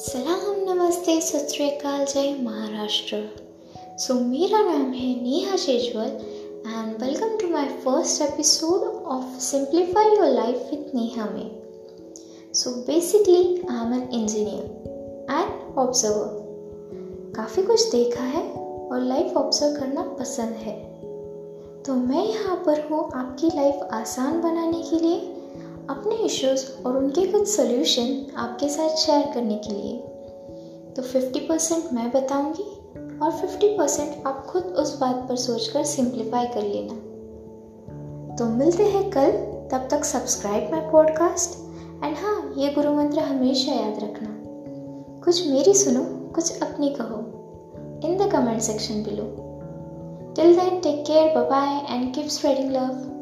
सलाम, नमस्ते सत जय महाराष्ट्र। सो मेरा नाम है, Neha Shejwal and welcome to my first episode of simplify your life with Neha में। So basically I am an engineer and observer काफ़ी कुछ देखा है और लाइफ ऑब्ज़र्व करना पसंद है। तो मैं यहाँ पर हूँ आपकी लाइफ आसान बनाने के लिए। अपने इश्यूज़ और उनके कुछ सोल्यूशन आपके साथ शेयर करने के लिए। तो 50 परसेंट मैं बताऊँगी और 50 परसेंट आप खुद उस बात पर सोचकर सिंप्लीफाई कर लेना। तो मिलते हैं कल, तब तक सब्सक्राइब माई पॉडकास्ट एंड हाँ ये गुरु मंत्र हमेशा याद रखना। कुछ मेरी सुनो, कुछ अपनी कहो। In the comment section below till then take care bye and keep spreading love